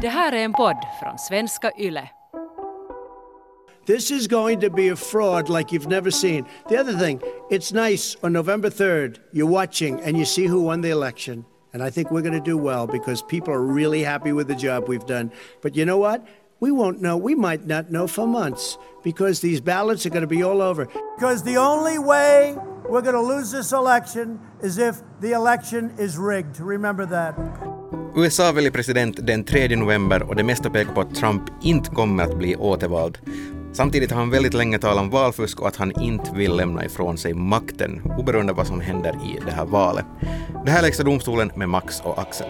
Det här är en podd från svenska YLE. This is going to be a fraud like you've never seen. The other thing, it's nice on November 3rd, you're watching and you see who won the election. And I think we're going to do well because people are really happy with the job we've done. But you know what? We won't know. We might not know for months because these ballots are going to be all over. Because the only way we're going to lose this election is if the election is rigged. Remember that. USA väljer president den 3 november och det mesta pekar på att Trump inte kommer att bli återvald. Samtidigt har han väldigt länge talat om valfusk och att han inte vill lämna ifrån sig makten, oberoende av vad som händer i det här valet. Det här är Lägsta domstolen med Max och Axel.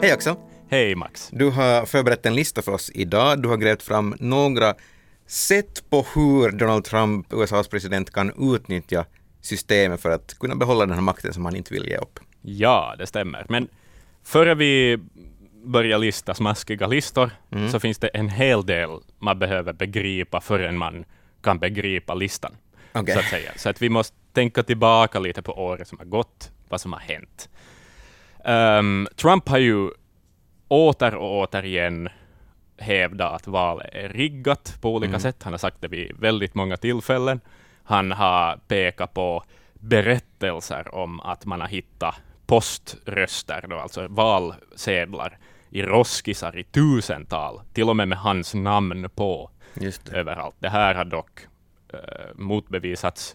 Hej Axel! Hej Max. Du har förberett en lista för oss idag. Du har grävt fram några sätt på hur Donald Trump, USAs president, kan utnyttja systemet för att kunna behålla den här makten som han inte vill ge upp. Ja, det stämmer. Men före vi börjar lista smaskiga listor Mm. så finns det en hel del man behöver begripa förrän man kan begripa listan. Okej. Så att säga. Så att vi måste tänka tillbaka lite på året som har gått, vad som har hänt. Ehm, Trump har ju åter och återigen hävdat att valet är riggat på olika sätt. Han har sagt det vid väldigt många tillfällen. Han har pekat på berättelser om att man har hittat poströster, då, alltså valsedlar, i roskisar i tusental, till och med med hans namn på Just det. överallt. Det här har dock eh, motbevisats.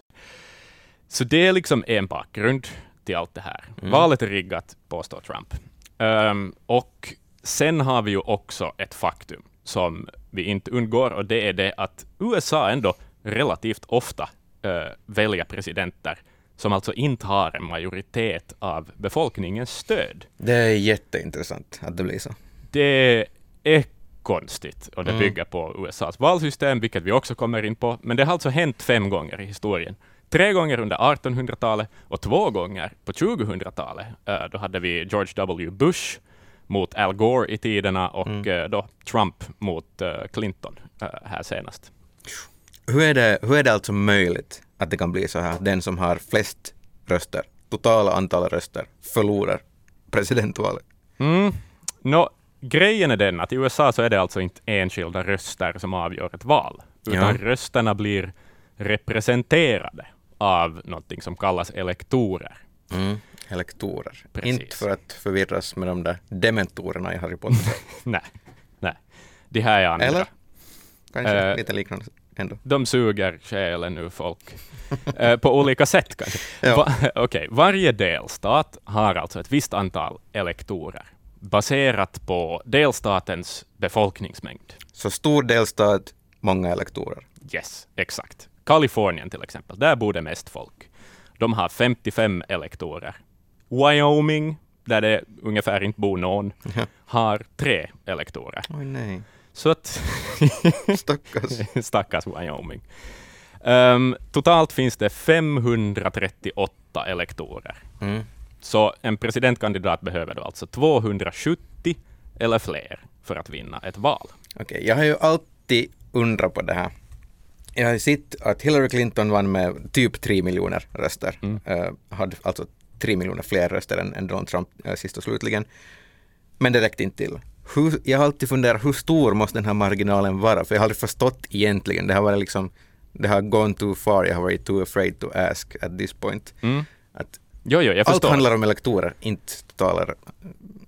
Så det är liksom en bakgrund till allt det här. Valet är riggat, påstår Trump. Ehm, och sen har vi ju också ett faktum som vi inte undgår, och det är det att USA ändå relativt ofta eh, väljer presidenter som alltså inte har en majoritet av befolkningens stöd. Det är jätteintressant att det blir så. Det är konstigt och det bygger på USAs valsystem, vilket vi också kommer in på. Men det har alltså hänt fem gånger i historien. Tre gånger under 1800-talet och två gånger på 2000-talet. Eh, Då hade vi George W. Bush mot Al Gore i tiderna och eh, då Trump mot eh, Clinton eh, här senast. Hur är, det, hur är det alltså möjligt att det kan bli så här? Den som har flest röster, totala antal röster, förlorar presidentvalet. Mm. Nå, grejen är den att i USA så är det alltså inte enskilda röster som avgör ett val, utan Ja. rösterna blir representerade av någonting som kallas elektorer. Mm. Elektorer. Precis. Inte för att förvirras med de där dementorerna i Harry Potter. Nej, nej. De här är andra. Eller? Kanske Eh, lite liknande ändå. De suger själen ur folk. Eh, på olika sätt kanske. Ja. Va, okej, Varje delstat har alltså ett visst antal elektorer baserat på delstatens befolkningsmängd. Så stor delstat, många elektorer. Yes, exakt. Kalifornien till exempel, där bor det mest folk. De har 55 elektorer. Wyoming, där det ungefär inte bor någon, har tre elektorer. Oj nej, Så att stackars. Stackars Wyoming. Ehm, totalt finns det 538 elektorer. Mm. Så en presidentkandidat behöver då alltså 270 eller fler för att vinna ett val. Okej, jag har ju alltid undrat på det här. Jag har sett att Hillary Clinton vann med typ 3 miljoner röster. Eh, hade alltså 3 miljoner fler röster än, än Donald Trump uh, sist och slutligen. Men det räckte inte till. Hur, jag har alltid funderat, hur stor måste den här marginalen vara? För jag har aldrig förstått egentligen. Det har varit liksom, det har gone too far. Jag har varit too afraid to ask at this point. Att Jo, jo, allt handlar om elektorer, inte totala r-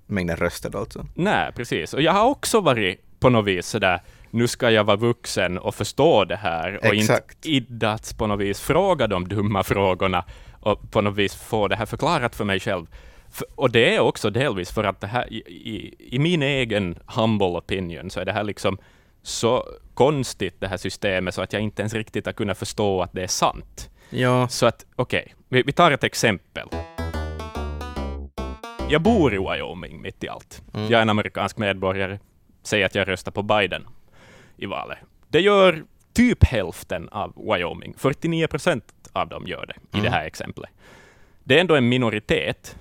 mängden röster alltså. Nej, precis. Och jag har också varit på något vis sådär, nu ska jag vara vuxen och förstå det här och Exakt. inte iddats på något vis fråga de dumma frågorna och på något vis få det här förklarat för mig själv. F- Och det är också delvis för att det här, i, i, i min egen humble opinion, så är det här liksom så konstigt det här systemet så att jag inte ens riktigt har kunnat förstå att det är sant. Ja, Så att, okej, vi, vi tar ett exempel. Jag bor i Wyoming mitt i allt. Jag är en amerikansk medborgare. Säg att jag röstar på Biden i valet. Det gör typ hälften av Wyoming. 49 procent av dem gör det i det här exemplet. Det är ändå en minoritet.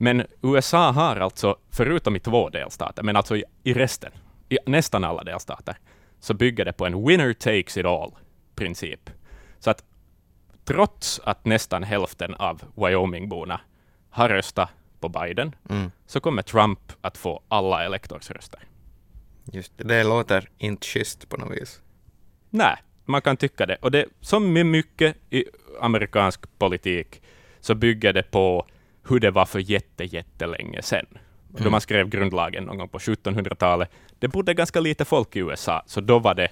Men USA har alltså, förutom i två delstater, men alltså i, i resten, i nästan alla delstater, så bygger det på en winner takes it all-princip. Så att trots att nästan hälften av Wyomingborna har röstat på Biden, Mm. så kommer Trump att få alla elektorsröster. Just det, det låter inte schysst på något vis. Nej, man kan tycka det. Och det, som med mycket i amerikansk politik, så bygger det på hur det var för jätte, jättelänge sedan. Då Mm. man skrev grundlagen någon gång på 1700-talet. Det bodde ganska lite folk i USA, så då var det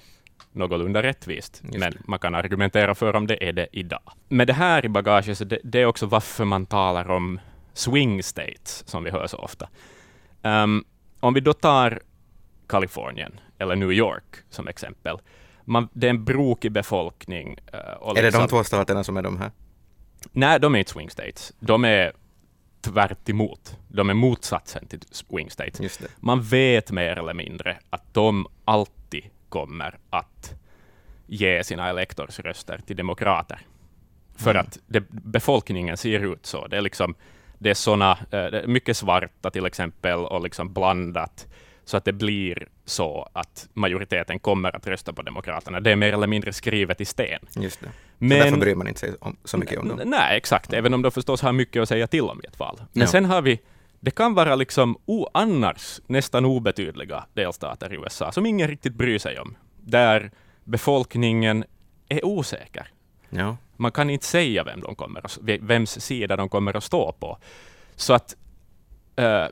någorlunda rättvist. Just Men man kan argumentera för om det är det idag. Med det här i bagaget, så det, det är också varför man talar om swing states, som vi hör så ofta. Ehm, om vi då tar Kalifornien, eller New York som exempel. Man, det är en brokig befolkning. eh, Är det liksom- de två staterna som är de här? Nej, de är inte swing states. De är tvärt emot. De är motsatsen till swing states. Man vet mer eller mindre att de alltid kommer att ge sina elektorsröster till demokrater. För Mm. att det, befolkningen ser ut så. Det är liksom det är såna, eh, mycket svarta till exempel och liksom blandat så att det blir så att majoriteten kommer att rösta på Demokraterna. Det är mer eller mindre skrivet i sten. Just det. Men, Så därför bryr man inte sig om, så mycket om dem. Nej, exakt. Även om de förstås har mycket att säga till om i ett val. Men Ja. sen har vi, det kan vara liksom o, annars nästan obetydliga delstater i USA som ingen riktigt bryr sig om. Där befolkningen är osäker. Ja. Man kan inte säga vem de kommer vems sida de kommer att stå på. Så att,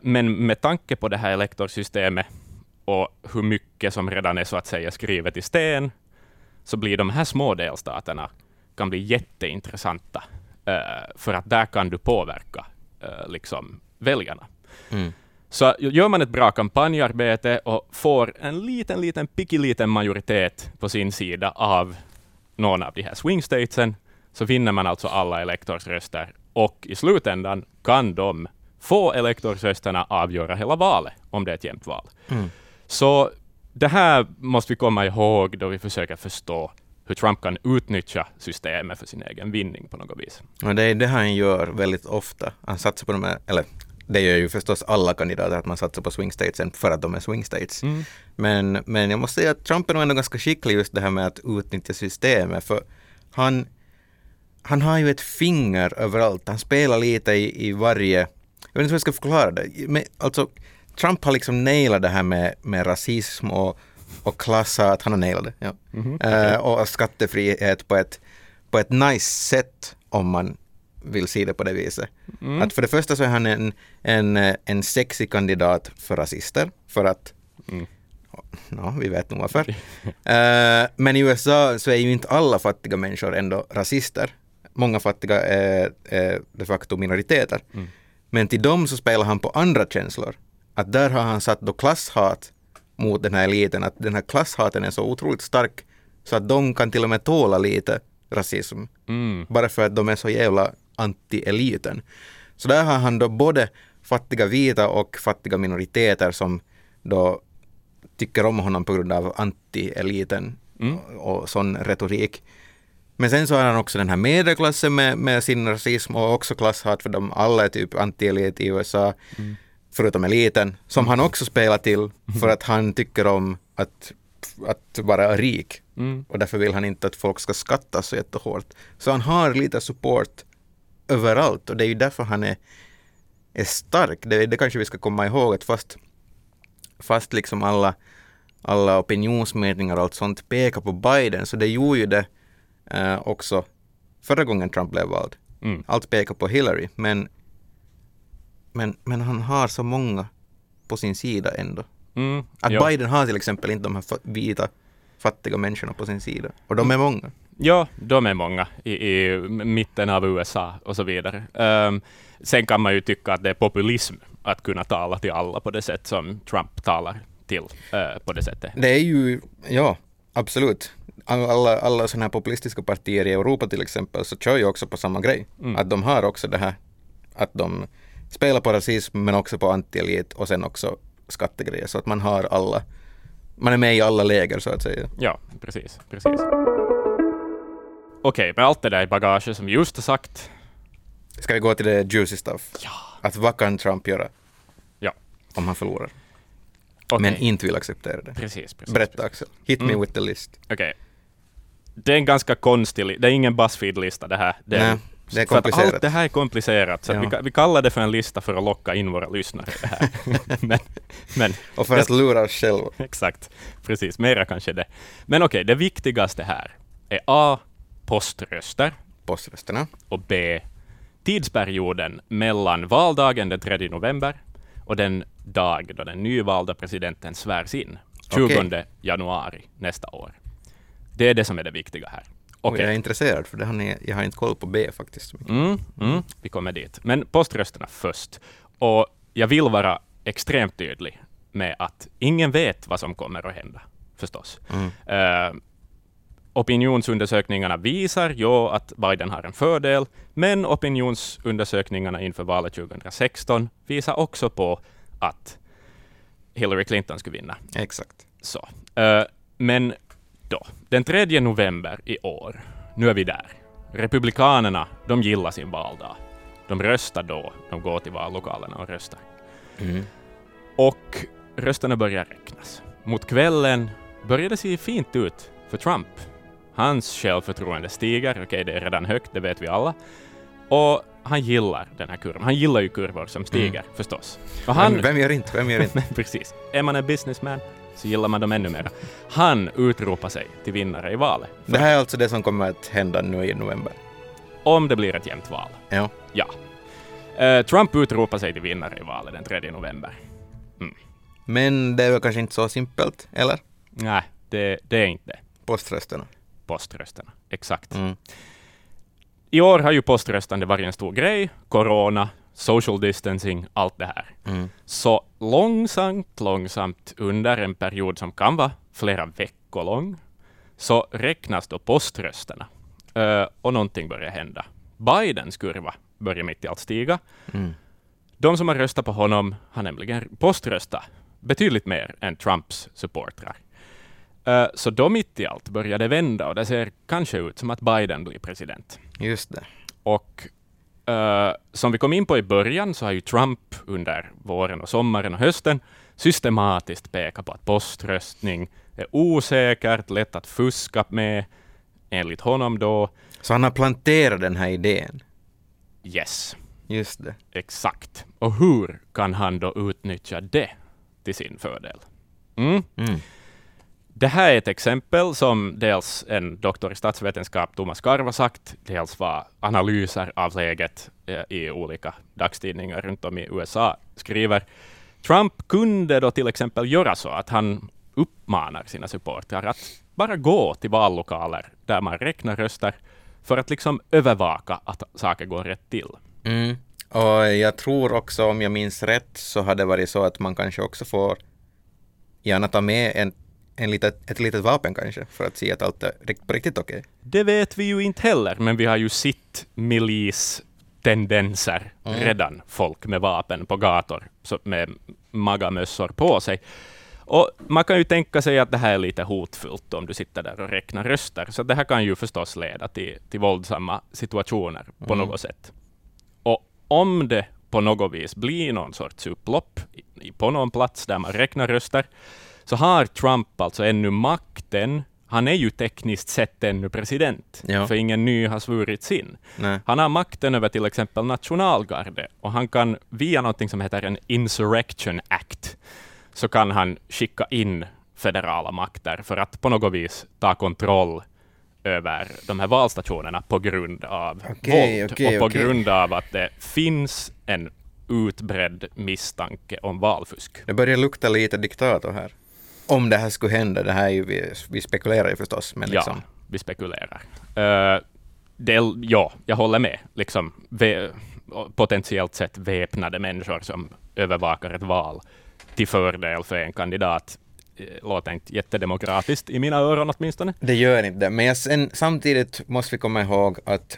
men med tanke på det här elektorsystemet och hur mycket som redan är så att säga skrivet i sten, så blir de här små delstaterna kan bli jätteintressanta. eh, för att där kan du påverka eh, liksom väljarna. Mm. Så gör man ett bra kampanjarbete och får en liten, liten, liten majoritet på sin sida av någon av de här swing statesen, så vinner man alltså alla elektorsröster. Och i slutändan kan de få elektorsrösterna avgöra hela valet, om det är ett jämnt val. Mm. Så det här måste vi komma ihåg då vi försöker förstå hur Trump kan utnyttja systemet för sin egen vinning på något vis. Och det är det han gör väldigt ofta. Han satsar på de här, eller det gör ju förstås alla kandidater att man satsar på swing statesen för att de är swing states. Men, men jag måste säga att Trump är nog ändå ganska skicklig just det här med att utnyttja systemet för han, han har ju ett finger överallt. Han spelar lite i, i varje, jag vet inte hur jag ska förklara det. Men, alltså, Trump har liksom nailat det här med, med rasism och, och klasshat, han har nailat det. Ja. Eh, och skattefrihet på ett, på ett nice sätt om man vill se det på det viset. Att för det första så är han en, en, en sexig kandidat för rasister, för att Ja, vi vet nog varför. Eh, men i USA så är ju inte alla fattiga människor ändå rasister. Många fattiga är, är de facto minoriteter. Men till dem så spelar han på andra känslor. Att där har han satt då klasshat mot den här eliten. Att den här klasshaten är så otroligt stark så att de kan till och med tåla lite rasism. Mm. Bara för att de är så jävla anti-eliten. Så där har han då både fattiga vita och fattiga minoriteter som då tycker om honom på grund av anti-eliten och, och sån retorik. Men sen så har han också den här medelklassen med, med sin rasism och också klasshat för de alla är typ anti-elit i USA. Förutom eliten, som han också spelar till för att han tycker om att, att vara rik. Mm. Och därför vill han inte att folk ska skatta så jättehårt. Så han har lite support överallt och det är ju därför han är, är stark. Det, det kanske vi ska komma ihåg att fast, fast liksom alla, alla opinionsmätningar och allt sånt pekar på Biden så det gjorde ju det eh, också förra gången Trump blev vald. Mm. Allt pekar på Hillary men, men, men han har så många på sin sida ändå. Mm. Att ja. Biden har till exempel inte de här vita fattiga människorna på sin sida. Och de är många. Ja, de är många i, i mitten av USA och så vidare. Ehm, sen kan man ju tycka att det är populism att kunna tala till alla på det sätt som Trump talar till eh, på det sättet. Det är ju, ja, absolut. Alla, alla sådana här populistiska partier i Europa till exempel så kör ju också på samma grej. Att de har också det här att de spelar på rasism men också på anti-elit och sen också skattegrejer. Så att man har alla, man är med i alla läger så att säga. Ja, precis. precis. Okej, med allt det där bagaget som just har sagt. Ska vi gå till det juicy stuff? Ja. Att vad kan Trump göra Ja, om han förlorar? okej. Men inte vill acceptera det. Precis, precis. Berätta Axel. Hit me Mm. with the list. Okej. Det är en ganska konstig, det är ingen Buzzfeed-lista det här. Det är, Nej, det är för att komplicerat. allt det här är komplicerat, så Ja. vi, vi kallar det för en lista för att locka in våra lyssnare. Det här. men, men Och för att lura oss själva. Exakt, precis. Mera kanske det. Men okej, det viktigaste här är A. Poströster Poströsterna. och B. Tidsperioden mellan valdagen den 3 november och den dag då den nyvalda presidenten svärs in, 20 Okej. januari nästa år. Det är det som är det viktiga här. Okej. jag är intresserad för det har ni, jag har inte koll på B faktiskt. Mm, mm, vi kommer dit. Men poströsterna först. Och jag vill vara extremt tydlig med att ingen vet vad som kommer att hända, förstås. Mm. Eh, opinionsundersökningarna visar ju att Biden har en fördel, men opinionsundersökningarna inför valet 2016 visar också på att Hillary Clinton skulle vinna. Exakt. Så. Eh, men då, den 3 november i år, nu är vi där. Republikanerna, de gillar sin valdag. De röstar då, de går till vallokalerna och röstar. Mm. Och rösterna börjar räknas. Mot kvällen börjar det se fint ut för Trump. Hans självförtroende stiger, okej det är redan högt, det vet vi alla. Och han gillar den här kurvan. Han gillar ju kurvor som stiger, förstås. Och han, Vem, gör inte? Vem gör inte? precis. Är man en businessman så gillar man dem ännu mer. Han utropar sig till vinnare i valet. Det här är alltså det som kommer att hända nu i november. Om det blir ett jämnt val. Ja. Ja. Eh, Trump utropar sig till vinnare i valet den 3 november. Men det är väl kanske inte så simpelt, eller? Nej, det, det är inte. Poströsterna. Poströsterna. Exakt. Mm. I år har ju poströstande varit en stor grej. Corona, social distancing, allt det här. Mm. Så långsamt, långsamt under en period som kan vara flera veckor lång, så räknas då poströsterna. Eh, och någonting börjar hända. Bidens kurva börjar mitt i allt stiga. Mm. De som har röstat på honom har nämligen poströstat betydligt mer än Trumps supportrar. Eh, så då mitt i allt börjar det vända och det ser kanske ut som att Biden blir president. Just det. Och eh, som vi kom in på i början så har ju Trump under våren och sommaren och hösten systematiskt pekat på att poströstning är osäkert, lätt att fuska med, enligt honom då. Så han har planterat den här idén. Yes, Just det. exakt. Och hur kan han då utnyttja det till sin fördel? Mm. Mm. Det här är ett exempel som dels en doktor i statsvetenskap, Thomas Karva, sagt, dels vad analyser av läget eh, i olika dagstidningar runt om i USA skriver. Trump kunde då till exempel göra så att han uppmanar sina supportrar att bara gå till vallokaler där man räknar röster för att liksom övervaka att saker går rätt till. Mm. Och jag tror också, om jag minns rätt, så har det varit så att man kanske också får gärna ta med en, en litet, ett litet vapen kanske, för att se att allt är rikt- på riktigt okej. Det vet vi ju inte heller, men vi har ju sett milis-tendenser redan. Folk med vapen på gator med magamössor på sig. Och man kan ju tänka sig att det här är lite hotfullt om du sitter där och räknar röster. Så det här kan ju förstås leda till, till våldsamma situationer på något sätt. Och om det på något vis blir någon sorts upplopp på någon plats där man räknar röster, så har Trump alltså ännu makten. Han är ju tekniskt sett ännu president, Ja. för ingen ny har svurits in. Nej. Han har makten över till exempel nationalgarde och han kan via någonting som heter en Insurrection Act, så kan han skicka in federala makter för att på något vis ta kontroll över de här valstationerna på grund av Okej, våld okej, och på okej. grund av att det finns en utbredd misstanke om valfusk. Det börjar lukta lite diktator här. Om det här skulle hända, det här är ju, vi, vi spekulerar ju förstås, men liksom. Ja, vi spekulerar. Uh, del, ja, jag håller med. Liksom, vä- potentiellt sett väpnade människor som övervakar ett val till fördel för en kandidat eh, låter inte jättedemokratiskt i mina öron åtminstone. Det gör inte det, men sen, samtidigt måste vi komma ihåg att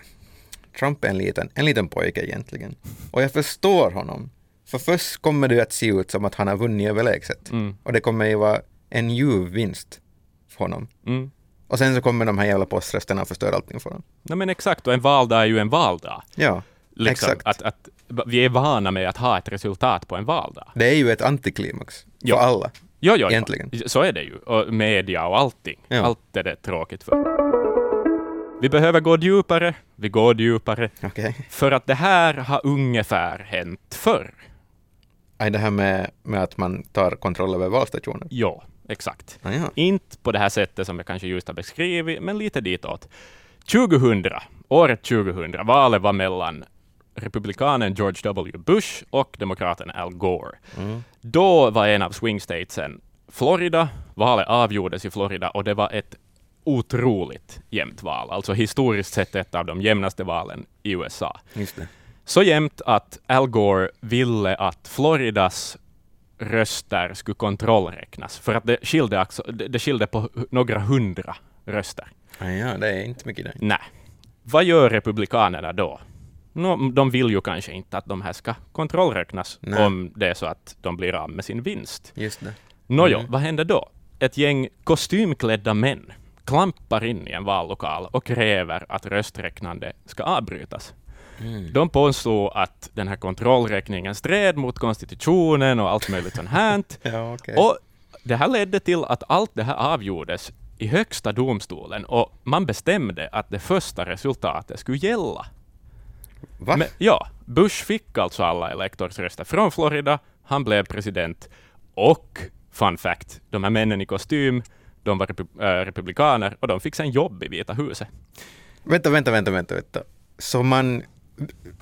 Trump är en liten, en liten pojke egentligen. Och jag förstår honom. För först kommer det att se ut som att han har vunnit överlägset. Mm. Och det kommer ju vara en ljuv vinst för honom. Mm. Och sen så kommer de här jävla poströsterna och förstör allting för honom. Nej, men exakt, och en valdag är ju en valdag. Ja, Liksom, exakt. att, att, vi är vana med att ha ett resultat på en valdag. Det är ju ett antiklimax för Ja. alla. Jo, jo, Egentligen. jo. Så är det ju. Och media och allting. Ja. Allt är det tråkigt för. Vi behöver gå djupare, vi går djupare, Okej. för att det här har ungefär hänt förr. Det här med, med att man tar kontroll över valstationen? Ja, exakt. Ah, ja. Inte på det här sättet som jag kanske just har beskrivit, men lite ditåt. 2000, året 2000, valet var mellan republikanen George W. Bush och demokraten Al Gore. Mm. Då var en av swing statesen Florida. Valet avgjordes i Florida och det var ett otroligt jämnt val, alltså historiskt sett ett av de jämnaste valen i USA. Så jämnt att Al Gore ville att Floridas röster skulle kontrollräknas, för att det skilde, alltså, det skilde på några hundra röster. Ah, ja, det är inte mycket det. Nej. Vad gör republikanerna då? Nå, de vill ju kanske inte att de här ska kontrollräknas Nej. om det är så att de blir av med sin vinst. Just det. Nåjo, Mm. vad händer då? Ett gäng kostymklädda män klampar in i en vallokal och kräver att rösträknande ska avbrytas. Mm. De påstod att den här kontrollräkningen stred mot konstitutionen och allt möjligt sånt här. Ja, okej. Och det här ledde till att allt det här avgjordes i högsta domstolen och man bestämde att det första resultatet skulle gälla. Va? Men, ja, Bush fick alltså alla elektorsröster från Florida, han blev president och, fun fact, de här männen i kostym, de var repu- äh, republikaner och de fick sen jobb i Vita huset. Vänta, vänta, vänta, vänta, vänta. Så man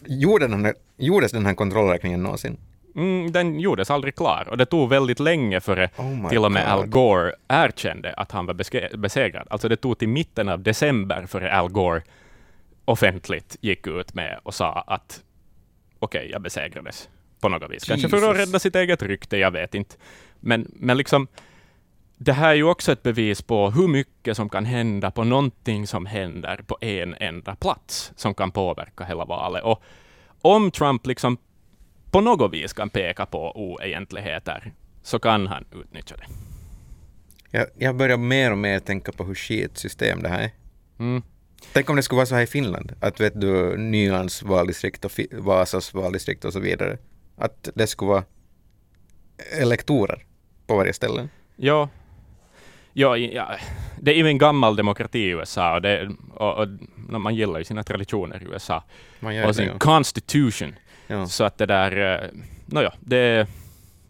gjorde den här, gjordes den här kontrollräkningen någonsin? Mm, den gjordes aldrig klar och det tog väldigt länge före Oh till och med Al God. Gore erkände att han var besegrad. Alltså det tog till mitten av december före Al Gore offentligt gick ut med och sa att okej, jag besegrades på något vis. Kanske för att Jesus. rädda sitt eget rykte, jag vet inte. Men, men liksom, det här är ju också ett bevis på hur mycket som kan hända på någonting som händer på en enda plats, som kan påverka hela valet. Och om Trump liksom på något vis kan peka på oegentligheter, så kan han utnyttja det. Jag, jag börjar mer och mer tänka på hur skit system det här är. Mm. Tänk om det skulle vara så här i Finland, att vet du, Nylands valdistrikt och Vasas valdistrikt och så vidare, att det skulle vara elektorer på varje ställe. Ja. Ja, ja, det är ju en gammal demokrati i USA och, det, och, och man gillar ju sina traditioner i USA. Man gör och det, sin ja. constitution. ja. Så att det där, eh, nåja, det,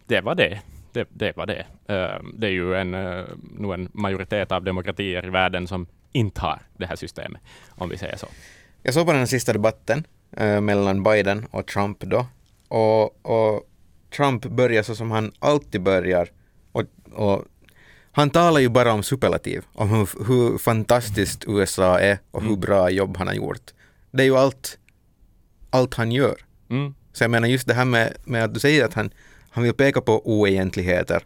det var det. Det, det var det. Eh, Det är ju en, eh, nu en majoritet av demokratier i världen som inte har det här systemet, om vi säger så. Jag såg på den sista debatten eh, mellan Biden och Trump då. Och, och Trump börjar så som han alltid börjar. Och, och han talar ju bara om superlativ, om hur, hur fantastiskt USA är och hur Mm. bra jobb han har gjort. Det är ju allt, allt han gör. Mm. Så jag menar just det här med, med att du säger att han, han vill peka på oegentligheter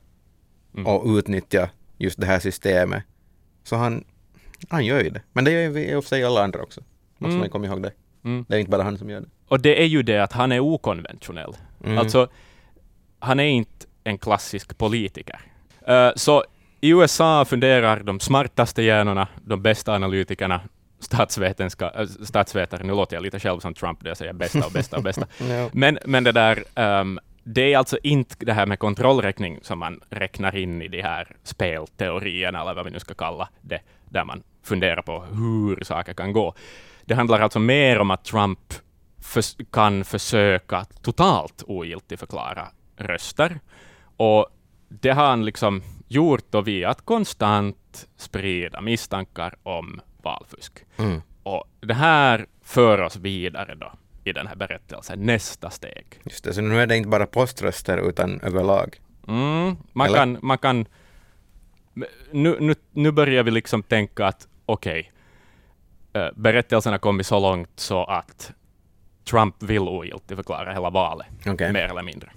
Mm. och utnyttja just det här systemet. Så han, han gör ju det. Men det gör ju i och för sig alla andra också. Måste Mm. man komma ihåg det. Mm. Det är inte bara han som gör det. Och det är ju det att han är okonventionell. Mm. Alltså, han är inte en klassisk politiker. Eh, så i USA funderar de smartaste hjärnorna, de bästa analytikerna, statsvetenska, äh, statsvetare, nu låter jag lite själv som Trump där jag säger bästa och bästa och bästa. Men, men det där, ehm, det är alltså inte det här med kontrollräkning som man räknar in i de här spelteorierna, eller vad vi nu ska kalla det, där man funderar på hur saker kan gå. Det handlar alltså mer om att Trump förs- kan försöka totalt ogiltigförklara röster. Och det har han liksom gjort då via att konstant sprida misstankar om valfusk. Mm. Och det här för oss vidare då i den här berättelsen, nästa steg. Just det, så nu är det inte bara poströster utan överlag. Mm, man, Eller? kan, man kan... Nu, nu, nu börjar vi liksom tänka att okej, eh, berättelsen har kommit så långt så att Trump vill ogiltigförklara hela valet, Okej. mer eller mindre.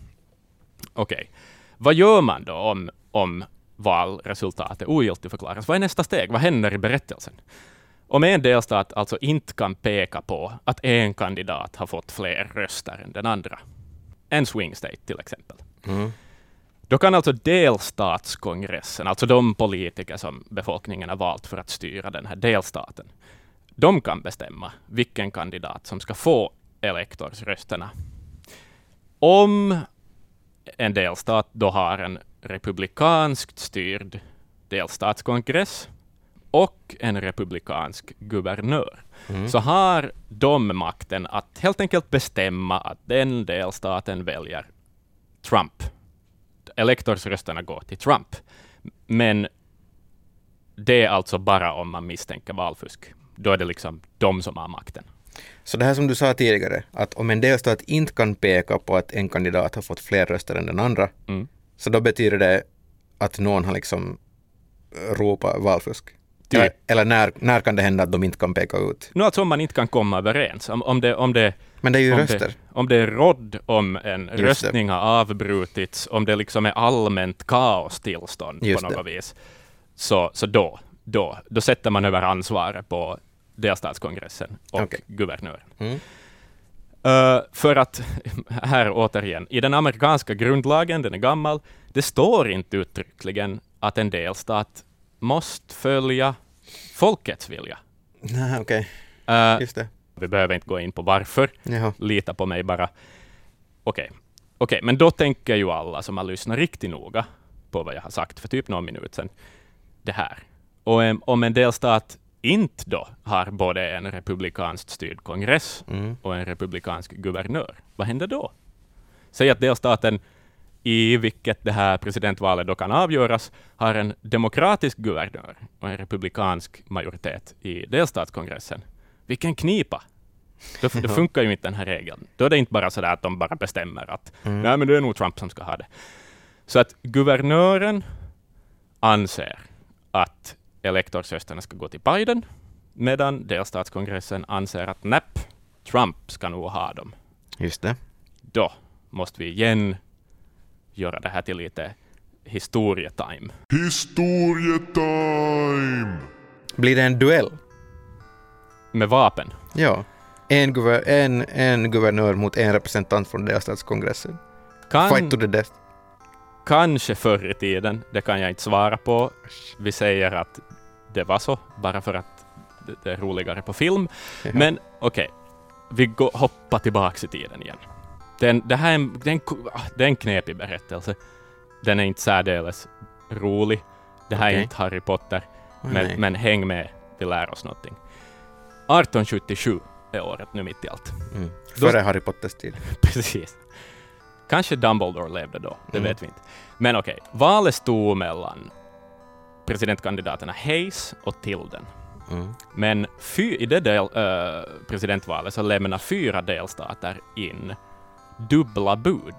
Okej, vad gör man då om, om valresultatet ogiltigförklaras? Vad är nästa steg? Vad händer i berättelsen? Om en delstat alltså inte kan peka på att en kandidat har fått fler röster än den andra, en swing state till exempel, Mm. då kan alltså delstatskongressen, alltså de politiker som befolkningen har valt för att styra den här delstaten, de kan bestämma vilken kandidat som ska få elektorsrösterna. Om en delstat då har en republikanskt styrd delstatskongress och en republikansk guvernör, Mm. så har de makten att helt enkelt bestämma att den delstaten väljer Trump. Elektorsrösterna går till Trump. Men det är alltså bara om man misstänker valfusk. Då är det liksom de som har makten. Så det här som du sa tidigare, att om en delstat inte kan peka på att en kandidat har fått fler röster än den andra, Mm. så då betyder det att någon har liksom ropat valfusk. Typ. Eller, eller när, när kan det hända att de inte kan peka ut? Nu alltså om man inte kan komma överens, om, om, det, om, det, Men det är ju om, röster. det, om det är råd om en det. röstning har avbrutits, om det liksom är allmänt kaostillstånd Just på det. något vis, så, så då, då, då sätter man över ansvaret på delstatskongressen och Okej. guvernören. Mm. Uh, för att, här återigen, i den amerikanska grundlagen, den är gammal, det står inte uttryckligen att en delstat måste följa folkets vilja. Nej, okej. Uh, Just det. vi behöver inte gå in på varför, Jaha. lita på mig bara. Okej, Okej, men då tänker ju alla som har lyssnat riktigt noga på vad jag har sagt för typ någon minut sedan, det här. Och em, om en delstat inte då har både en republikanskt styrd kongress Mm. och en republikansk guvernör, vad händer då? Säg att delstaten i vilket det här presidentvalet då kan avgöras har en demokratisk guvernör och en republikansk majoritet i delstatskongressen. Vilken knipa! Då, då funkar ju inte den här regeln. Då är det inte bara så att de bara bestämmer att nej, men det är nog Trump som ska ha det. Så att guvernören anser att elektorsrösterna ska gå till Biden, medan delstatskongressen anser att näpp, Trump ska nog ha dem. Just det. Då måste vi igen göra det här till lite historietime. Historietime! Blir det en duell? Med vapen. Ja. En, guver- en, en guvernör mot en representant från delstatskongressen. Fight to Kan, the death. kanske förr i tiden, det kan jag inte svara på. Vi säger att det var så, bara för att det, är roligare på film. Ja. Men okej, vi går, hoppar tillbaka i tiden igen. Den, det här är en, det är en, ko- ah, det är en knepig berättelse. Den är inte särdeles rolig. Det här Okej. är inte Harry Potter, nej. men, men häng med, vi lär oss någonting. 1877 är året nu mitt i allt. Mm. Före Harry Potters tid. Precis. Kanske Dumbledore levde då, det Mm. vet vi inte. Men okej, valet stod mellan presidentkandidaterna Hayes och Tilden. Mm. Men fy, i det del, eh, presidentvalet så lämnade fyra delstater in dubbla bud.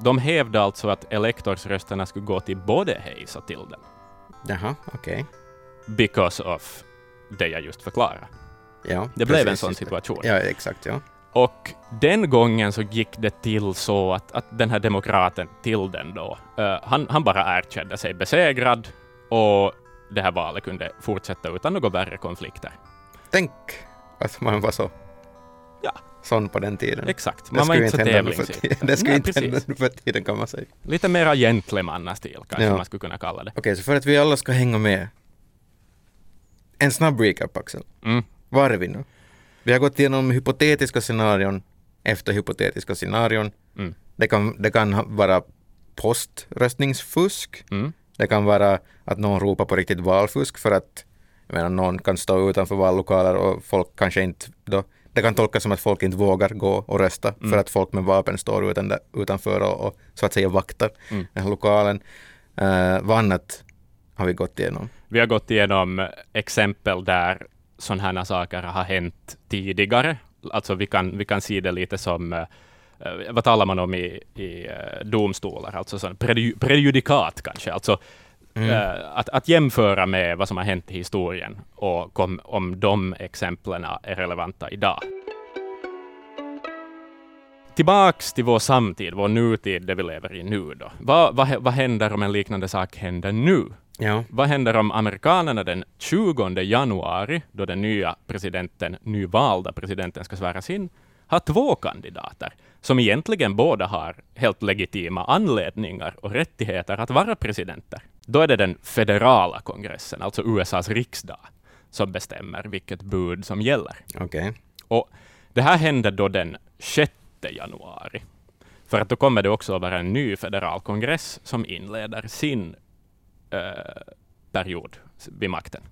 De hävdade alltså att elektorsrösterna skulle gå till både Hayes och Tilden, Jaha, okej. because of det jag just förklarade. Ja, Det blev en precis, sån situation. Ja, exakt. Ja. Och den gången så gick det till så att, att den här demokraten Tilden då, eh, han, han bara erkände sig besegrad och det här valet kunde fortsätta utan några värre konflikter. Tänk att man var så Ja. sån på den tiden. Exakt, man var inte så hända tävlingsinriktad. Det skulle Nej, inte hända precis. nu för tiden kan man säga. Lite mera gentlemannastil kanske Ja. man skulle kunna kalla det. Okej, så för att vi alla ska hänga med. En snabb recap, Axel. Mm. Var är vi nu? Vi har gått igenom hypotetiska scenarion efter hypotetiska scenarion. Mm. Det kan, det kan vara poströstningsfusk. Mm. Det kan vara att någon ropar på riktigt valfusk för att jag menar, någon kan stå utanför vallokaler och folk kanske inte då, det kan tolkas som att folk inte vågar gå och rösta Mm. för att folk med vapen står utan, utanför och, och så att säga vaktar Mm. den lokalen. Uh, vad annat har vi gått igenom? Vi har gått igenom exempel där sådana här saker har hänt tidigare. Alltså vi kan, vi kan se det lite som, eh, vad talar man om i, i eh, domstolar, alltså sån preju, prejudikat kanske, alltså Mm. eh, att, att jämföra med vad som har hänt i historien och kom, om de exemplen är relevanta idag. Tillbaks till vår samtid, vår nutid, det vi lever i nu då. Vad, vad, vad händer om en liknande sak händer nu? Ja, Vad händer om amerikanerna den 20 januari, då den nya presidenten, nyvalda presidenten ska sväras in, har två kandidater som egentligen båda har helt legitima anledningar och rättigheter att vara presidenter? Då är det den federala kongressen, alltså USAs riksdag, som bestämmer vilket bud som gäller. okej. Och det här händer då den 6 januari. För att då kommer det också att vara en ny federal kongress som inleder sin eh, period vid makten.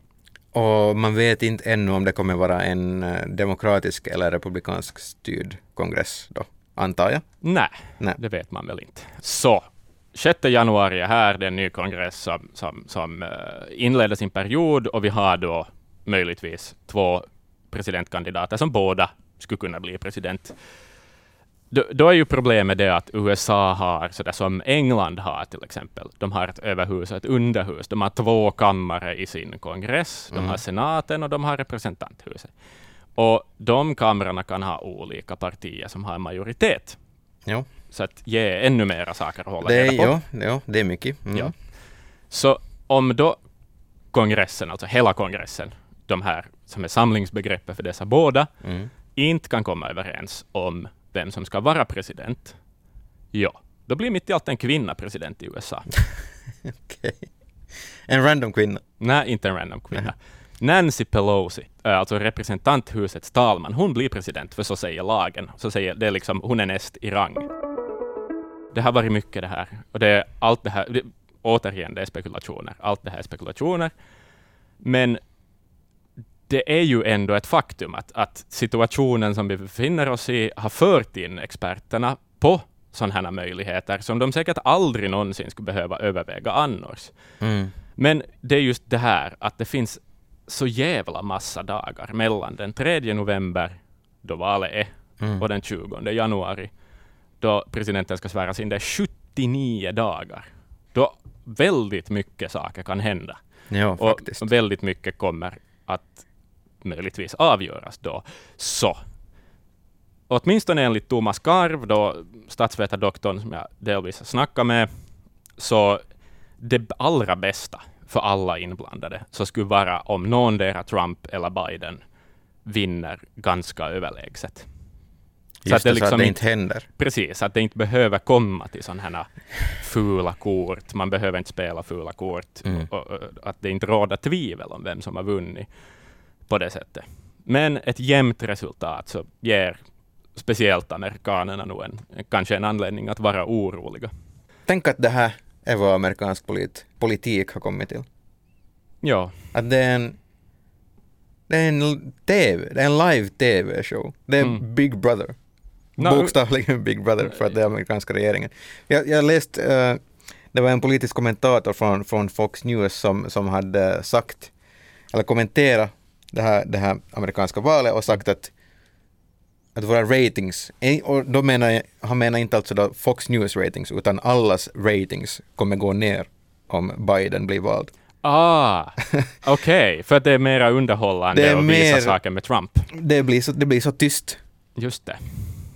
Och man vet inte ännu om det kommer vara en eh, demokratisk eller republikansk styrd kongress då, antar jag. Nej, Nej. det vet man väl inte. Så, 6 januari är här, det är en ny kongress som, som, som uh, inleder sin period och vi har då möjligtvis två presidentkandidater som båda skulle kunna bli president. Då, då är ju problemet det att USA har, så där som England har till exempel, de har ett överhus och ett underhus. De har två kammare i sin kongress. De har senaten och de har representanthuset. Och de kamrarna kan ha olika partier som har majoritet. Jo, Så att ge ännu mera saker att hålla det är, reda på. jo, jo, det är mycket. Mm. Ja. Så om då kongressen, alltså hela kongressen, de här som är samlingsbegreppet för dessa båda, Mm. inte kan komma överens om vem som ska vara president, ja, då blir mitt i allt en kvinna president i USA. Okej. En random kvinna. Nej, inte en random kvinna. Nancy Pelosi, äh, alltså representanthusets talman, hon blir president, för så säger lagen. Så säger, det är liksom, hon är näst i rang. Det har varit mycket det här. Och det är allt det här, det, återigen, det är spekulationer. Allt det här är spekulationer. Men det är ju ändå ett faktum att, att situationen som vi befinner oss i har fört in experterna på sådana här möjligheter som de säkert aldrig någonsin skulle behöva överväga annars. Mm. Men det är just det här att det finns så jävla massa dagar mellan den 3 november, då valet är, Mm. och den 20 januari, då presidenten ska sväras in. Det är 79 dagar. Då väldigt mycket saker kan hända. Jo, faktiskt. Och väldigt mycket kommer att möjligtvis avgöras då. Så, åtminstone enligt Thomas Karv, då statsvetardoktorn som jag delvis snackade med, så det allra bästa för alla inblandade så skulle vara om någondera Trump eller Biden vinner ganska överlägset. Just att det det, så liksom att det inte- inte händer. Precis, att det inte behöver komma till sådana här fula kort. Man behöver inte spela fula kort. Mm. Och, och, att det inte råder tvivel om vem som har vunnit på det sättet. Men ett jämnt resultat så ger speciellt amerikanerna nog en, kanske en anledning att vara oroliga. Tänk att det här är vad amerikansk polit, politik har kommit till. Ja, Att det är en det är en TV, det är en live TV-show. Det är Mm. Big Brother. No. Bokstavligen Big Brother för att det är amerikanska regeringen. Jag, jag läste, eh, det var en politisk kommentator från, från Fox News som, som hade sagt, eller kommenterat det här, det här amerikanska valet och sagt att, att våra ratings, och då menar jag, han menar inte alltså då Fox News ratings utan allas ratings kommer gå ner om Biden blir vald. ah, okej, för att det är mera underhållande Det är att visa mer- saker med Trump. Det blir så, det blir så tyst Just det.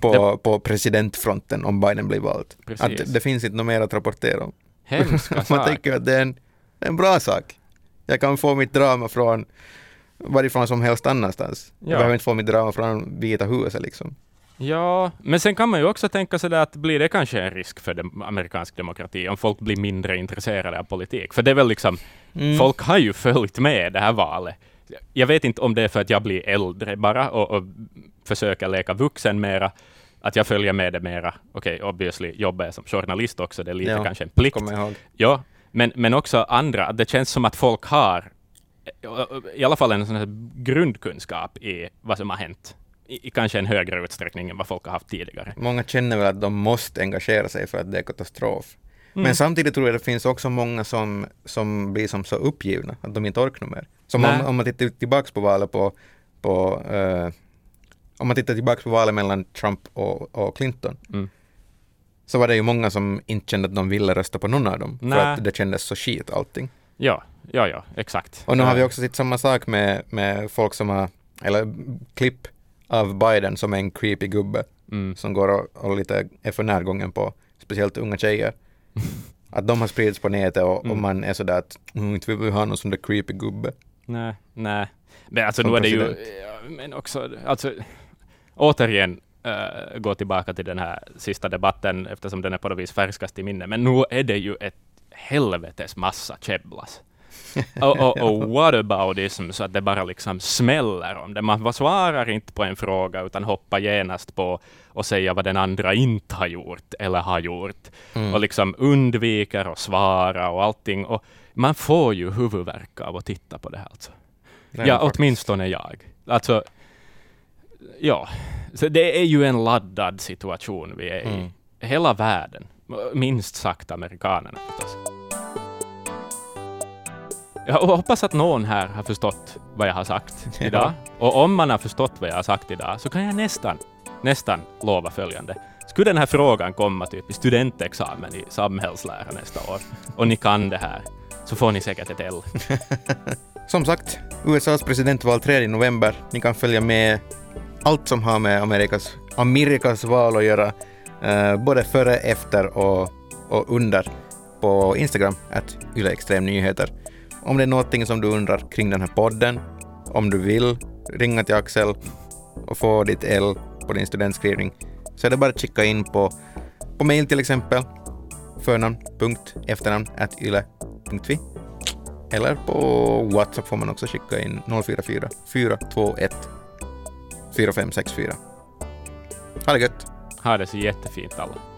på, på presidentfronten om Biden blir vald. Precis. Att det, det finns inte något mer att rapportera om. Hemska Man saker. tänker att det är, en, det är en bra sak. Jag kan få mitt drama från varifrån som helst annanstans. Ja. Jag behöver inte få mitt drama från Vita huset liksom. Ja, men sen kan man ju också tänka sig att blir det kanske en risk för dem, amerikansk demokrati om folk blir mindre intresserade av politik? För det är väl liksom, Mm. folk har ju följt med det här valet. Jag vet inte om det är för att jag blir äldre bara och, och försöker leka vuxen mera, att jag följer med det mera. Okej, obviously jobbar jag som journalist också, det är lite Ja, kanske en plikt. Ja, men, men också andra, det känns som att folk har i alla fall en sån här grundkunskap i vad som har hänt. I, I kanske en högre utsträckning än vad folk har haft tidigare. Många känner väl att de måste engagera sig för att det är katastrof. Mm. Men samtidigt tror jag det finns också många som, som blir som så uppgivna att de inte orkar mer. Som om, om man tittar tillbaks på valet på, på eh, om man tittar tillbaks på valet mellan Trump och, och Clinton Mm. så var det ju många som inte kände att de ville rösta på någon av dem Nej. för att det kändes så skit allting. Ja, ja, ja, exakt. Och nu har vi Eh, också sett samma sak med, med folk som har, eller klipp av Biden som är en creepy gubbe Mm. som går och, och lite är för närgången på speciellt unga tjejer. Att de har spridits på nätet och, och Mm. man är sådär att mm, inte vill vi ha någon sån där creepy gubbe. Nej, nej. Men alltså nu är det ju, men också, alltså återigen uh, gå tillbaka till den här sista debatten eftersom den är på något vis färskast i minne. Men nu är det ju ett helvetes massa käbblas. och, och, och whataboutism så att det bara liksom smäller om det. Man svarar inte på en fråga utan hoppar genast på och säga vad den andra inte har gjort eller har gjort. Mm. Och liksom undviker att svara och allting. Och man får ju huvudvärk av att titta på det här alltså. Är Ja, faktiskt. åtminstone jag. Alltså, ja. Så det är ju en laddad situation vi är i. Mm. Hela världen. Minst sagt amerikanerna förstås. Jag hoppas att någon här har förstått vad jag har sagt idag. Och om man har förstått vad jag har sagt idag så kan jag nästan, nästan lova följande. Skulle den här frågan komma typ i studentexamen i samhällslära nästa år och ni kan det här så får ni säkert ett L. Som sagt, USAs presidentval 3 november. Ni kan följa med allt som har med Amerikas, Amerikas val att göra, eh, både före, efter och, och under på Instagram, att Nyheter. Om det är någonting som du undrar kring den här podden, om du vill ringa till Axel och få ditt L på din studentskrivning, så är det bara att skicka in på, på mail till exempel, förnamn.efternamn.yle.fi eller på WhatsApp får man också skicka in 044 421 4564. Ha det gött! Ha det så jättefint alla.